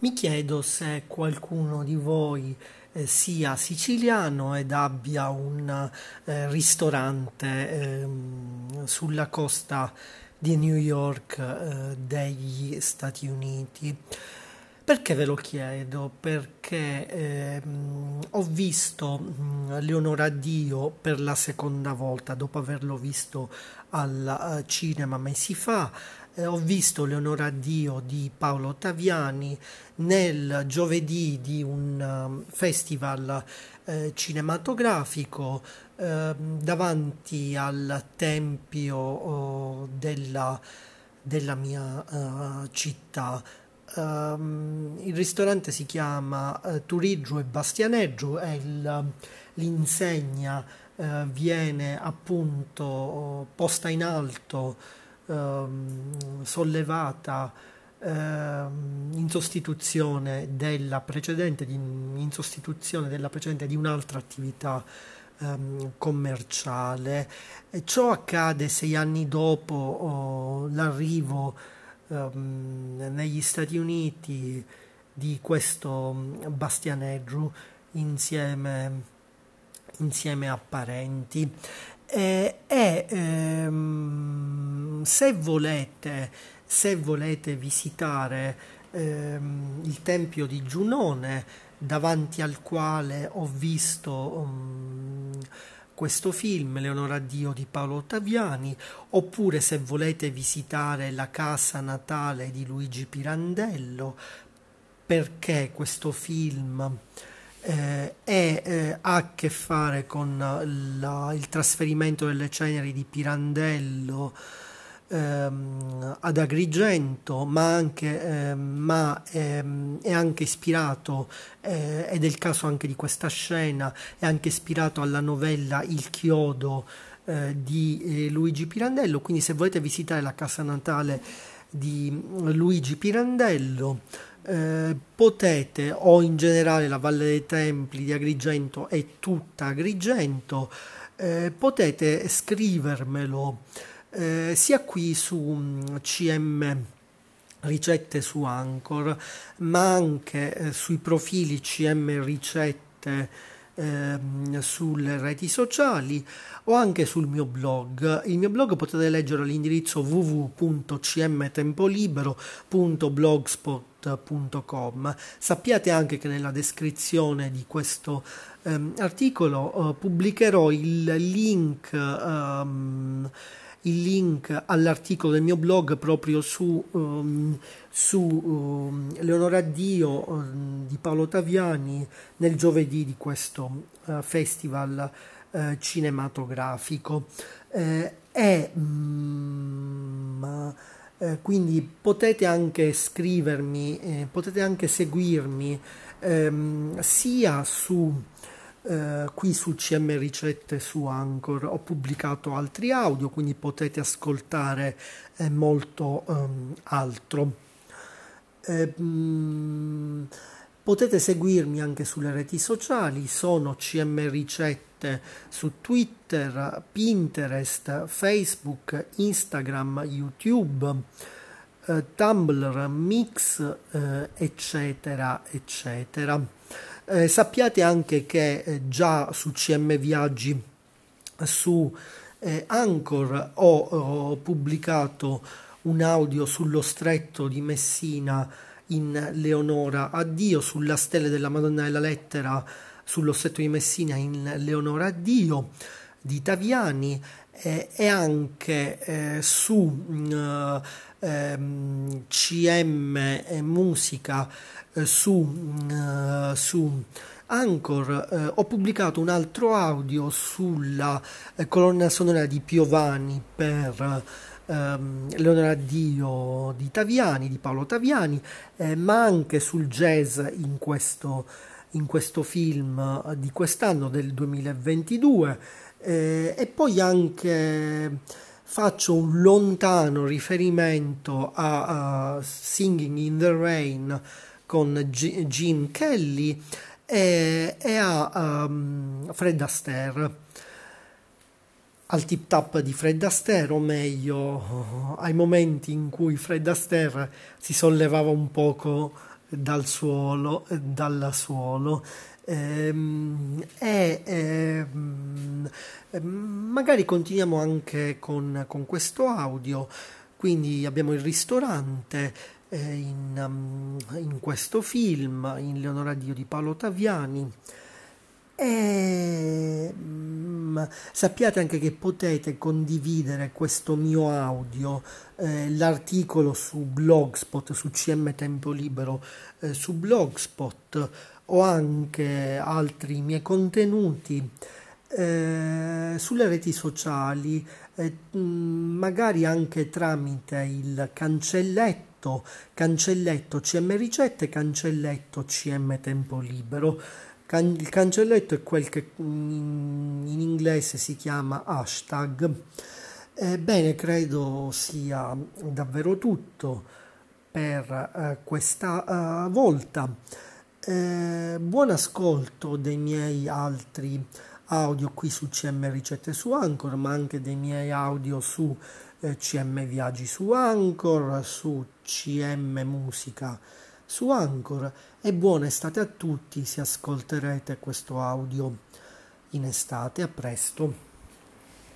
Mi chiedo se qualcuno di voi eh, sia siciliano ed abbia un eh, ristorante ehm, sulla costa di New York eh, degli Stati Uniti. Perché ve lo chiedo? Perché ehm, ho visto Leonora Dio per la seconda volta dopo averlo visto al uh, cinema mesi fa eh, ho visto Leonora Dio di Paolo Taviani nel giovedì di un um, festival eh, cinematografico eh, davanti al tempio oh, della, della, mia città. Um, il ristorante si chiama uh, Turiggio e Bastianeggio e l'insegna uh, viene appunto posta in alto ehm, sollevata ehm, in sostituzione della precedente, di, in sostituzione della precedente di un'altra attività commerciale. E ciò accade sei anni dopo oh, l'arrivo ehm, negli Stati Uniti di questo bastianeggio insieme, insieme a parenti. E, e ehm, se volete, se volete visitare ehm, il tempio di Giunone, davanti al quale ho visto um, questo film, Leonora Dio di Paolo Ottaviani, oppure se volete visitare la casa natale di Luigi Pirandello, perché questo film eh, e eh, ha a che fare con la, il trasferimento delle ceneri di Pirandello ehm, ad Agrigento, ma, anche, ehm, ma ehm, è anche ispirato, eh, ed è il caso anche di questa scena, è anche ispirato alla novella Il chiodo eh, di eh, Luigi Pirandello, quindi se volete visitare la casa natale di Luigi Pirandello, eh, potete, o in generale la Valle dei Templi di Agrigento è tutta Agrigento, eh, potete scrivermelo eh, sia qui su CM mm, Ricette su Anchor, ma anche eh, sui profili CM Ricette ehm, sulle reti sociali o anche sul mio blog. Il mio blog potete leggere all'indirizzo www.cmtempolibero.blogspot.com. Sappiate anche che nella descrizione di questo ehm, articolo eh, pubblicherò il link ehm, il link all'articolo del mio blog proprio su, um, su um, Leonora Dio um, di Paolo Taviani nel giovedì di questo uh, festival uh, cinematografico. Eh, e mm, eh, quindi potete anche scrivermi, eh, potete anche seguirmi ehm, sia su eh, qui su CM Ricette su Anchor ho pubblicato altri audio, quindi potete ascoltare eh, molto um, altro. Eh, mh, potete seguirmi anche sulle reti sociali, sono CM Ricette su Twitter, Pinterest, Facebook, Instagram, YouTube. Uh, Tumblr, Mix, uh, eccetera, eccetera. Eh, sappiate anche che eh, già su CM Viaggi, su eh, Anchor, ho, ho, pubblicato un audio sullo stretto di Messina in Leonora. Addio, sulla stella della Madonna della Lettera sullo stretto di Messina in Leonora. Addio di Taviani eh, e anche eh, su uh, ehm, CM Musica eh, su, eh, su Anchor eh, ho pubblicato un altro audio sulla eh, colonna sonora di Piovani per ehm, Leonora Dio di Taviani, di Paolo Taviani, eh, ma anche sul jazz in questo, in questo film di quest'anno del 2022 eh, e poi anche faccio un lontano riferimento a, a Singing in the Rain con G- Gene Kelly e, e a um, Fred Astaire. Al tip tap di Fred Astaire o meglio ai momenti in cui Fred Astaire si sollevava un poco dal suolo, dal suolo ehm, e ehm, magari continuiamo anche con, con questo audio. Quindi abbiamo il ristorante eh, in, um, in, questo film, in Leonora Dio di Paolo Taviani. E um, sappiate anche che potete condividere questo mio audio, eh, l'articolo su Blogspot, su CM Tempo Libero, eh, su Blogspot o anche altri miei contenuti eh, sulle reti sociali, eh, magari anche tramite il cancelletto, cancelletto CM Ricette, cancelletto CM Tempo Libero. Can- il cancelletto è quel che in, in inglese si chiama hashtag. Ebbene, credo sia davvero tutto per eh, questa uh, volta. Eh, buon ascolto dei miei altri audio qui su CM Ricette su Anchor, ma anche dei miei audio su eh, CM Viaggi su Anchor, su CM Musica su Anchor e buona estate a tutti se ascolterete questo audio in estate. A presto.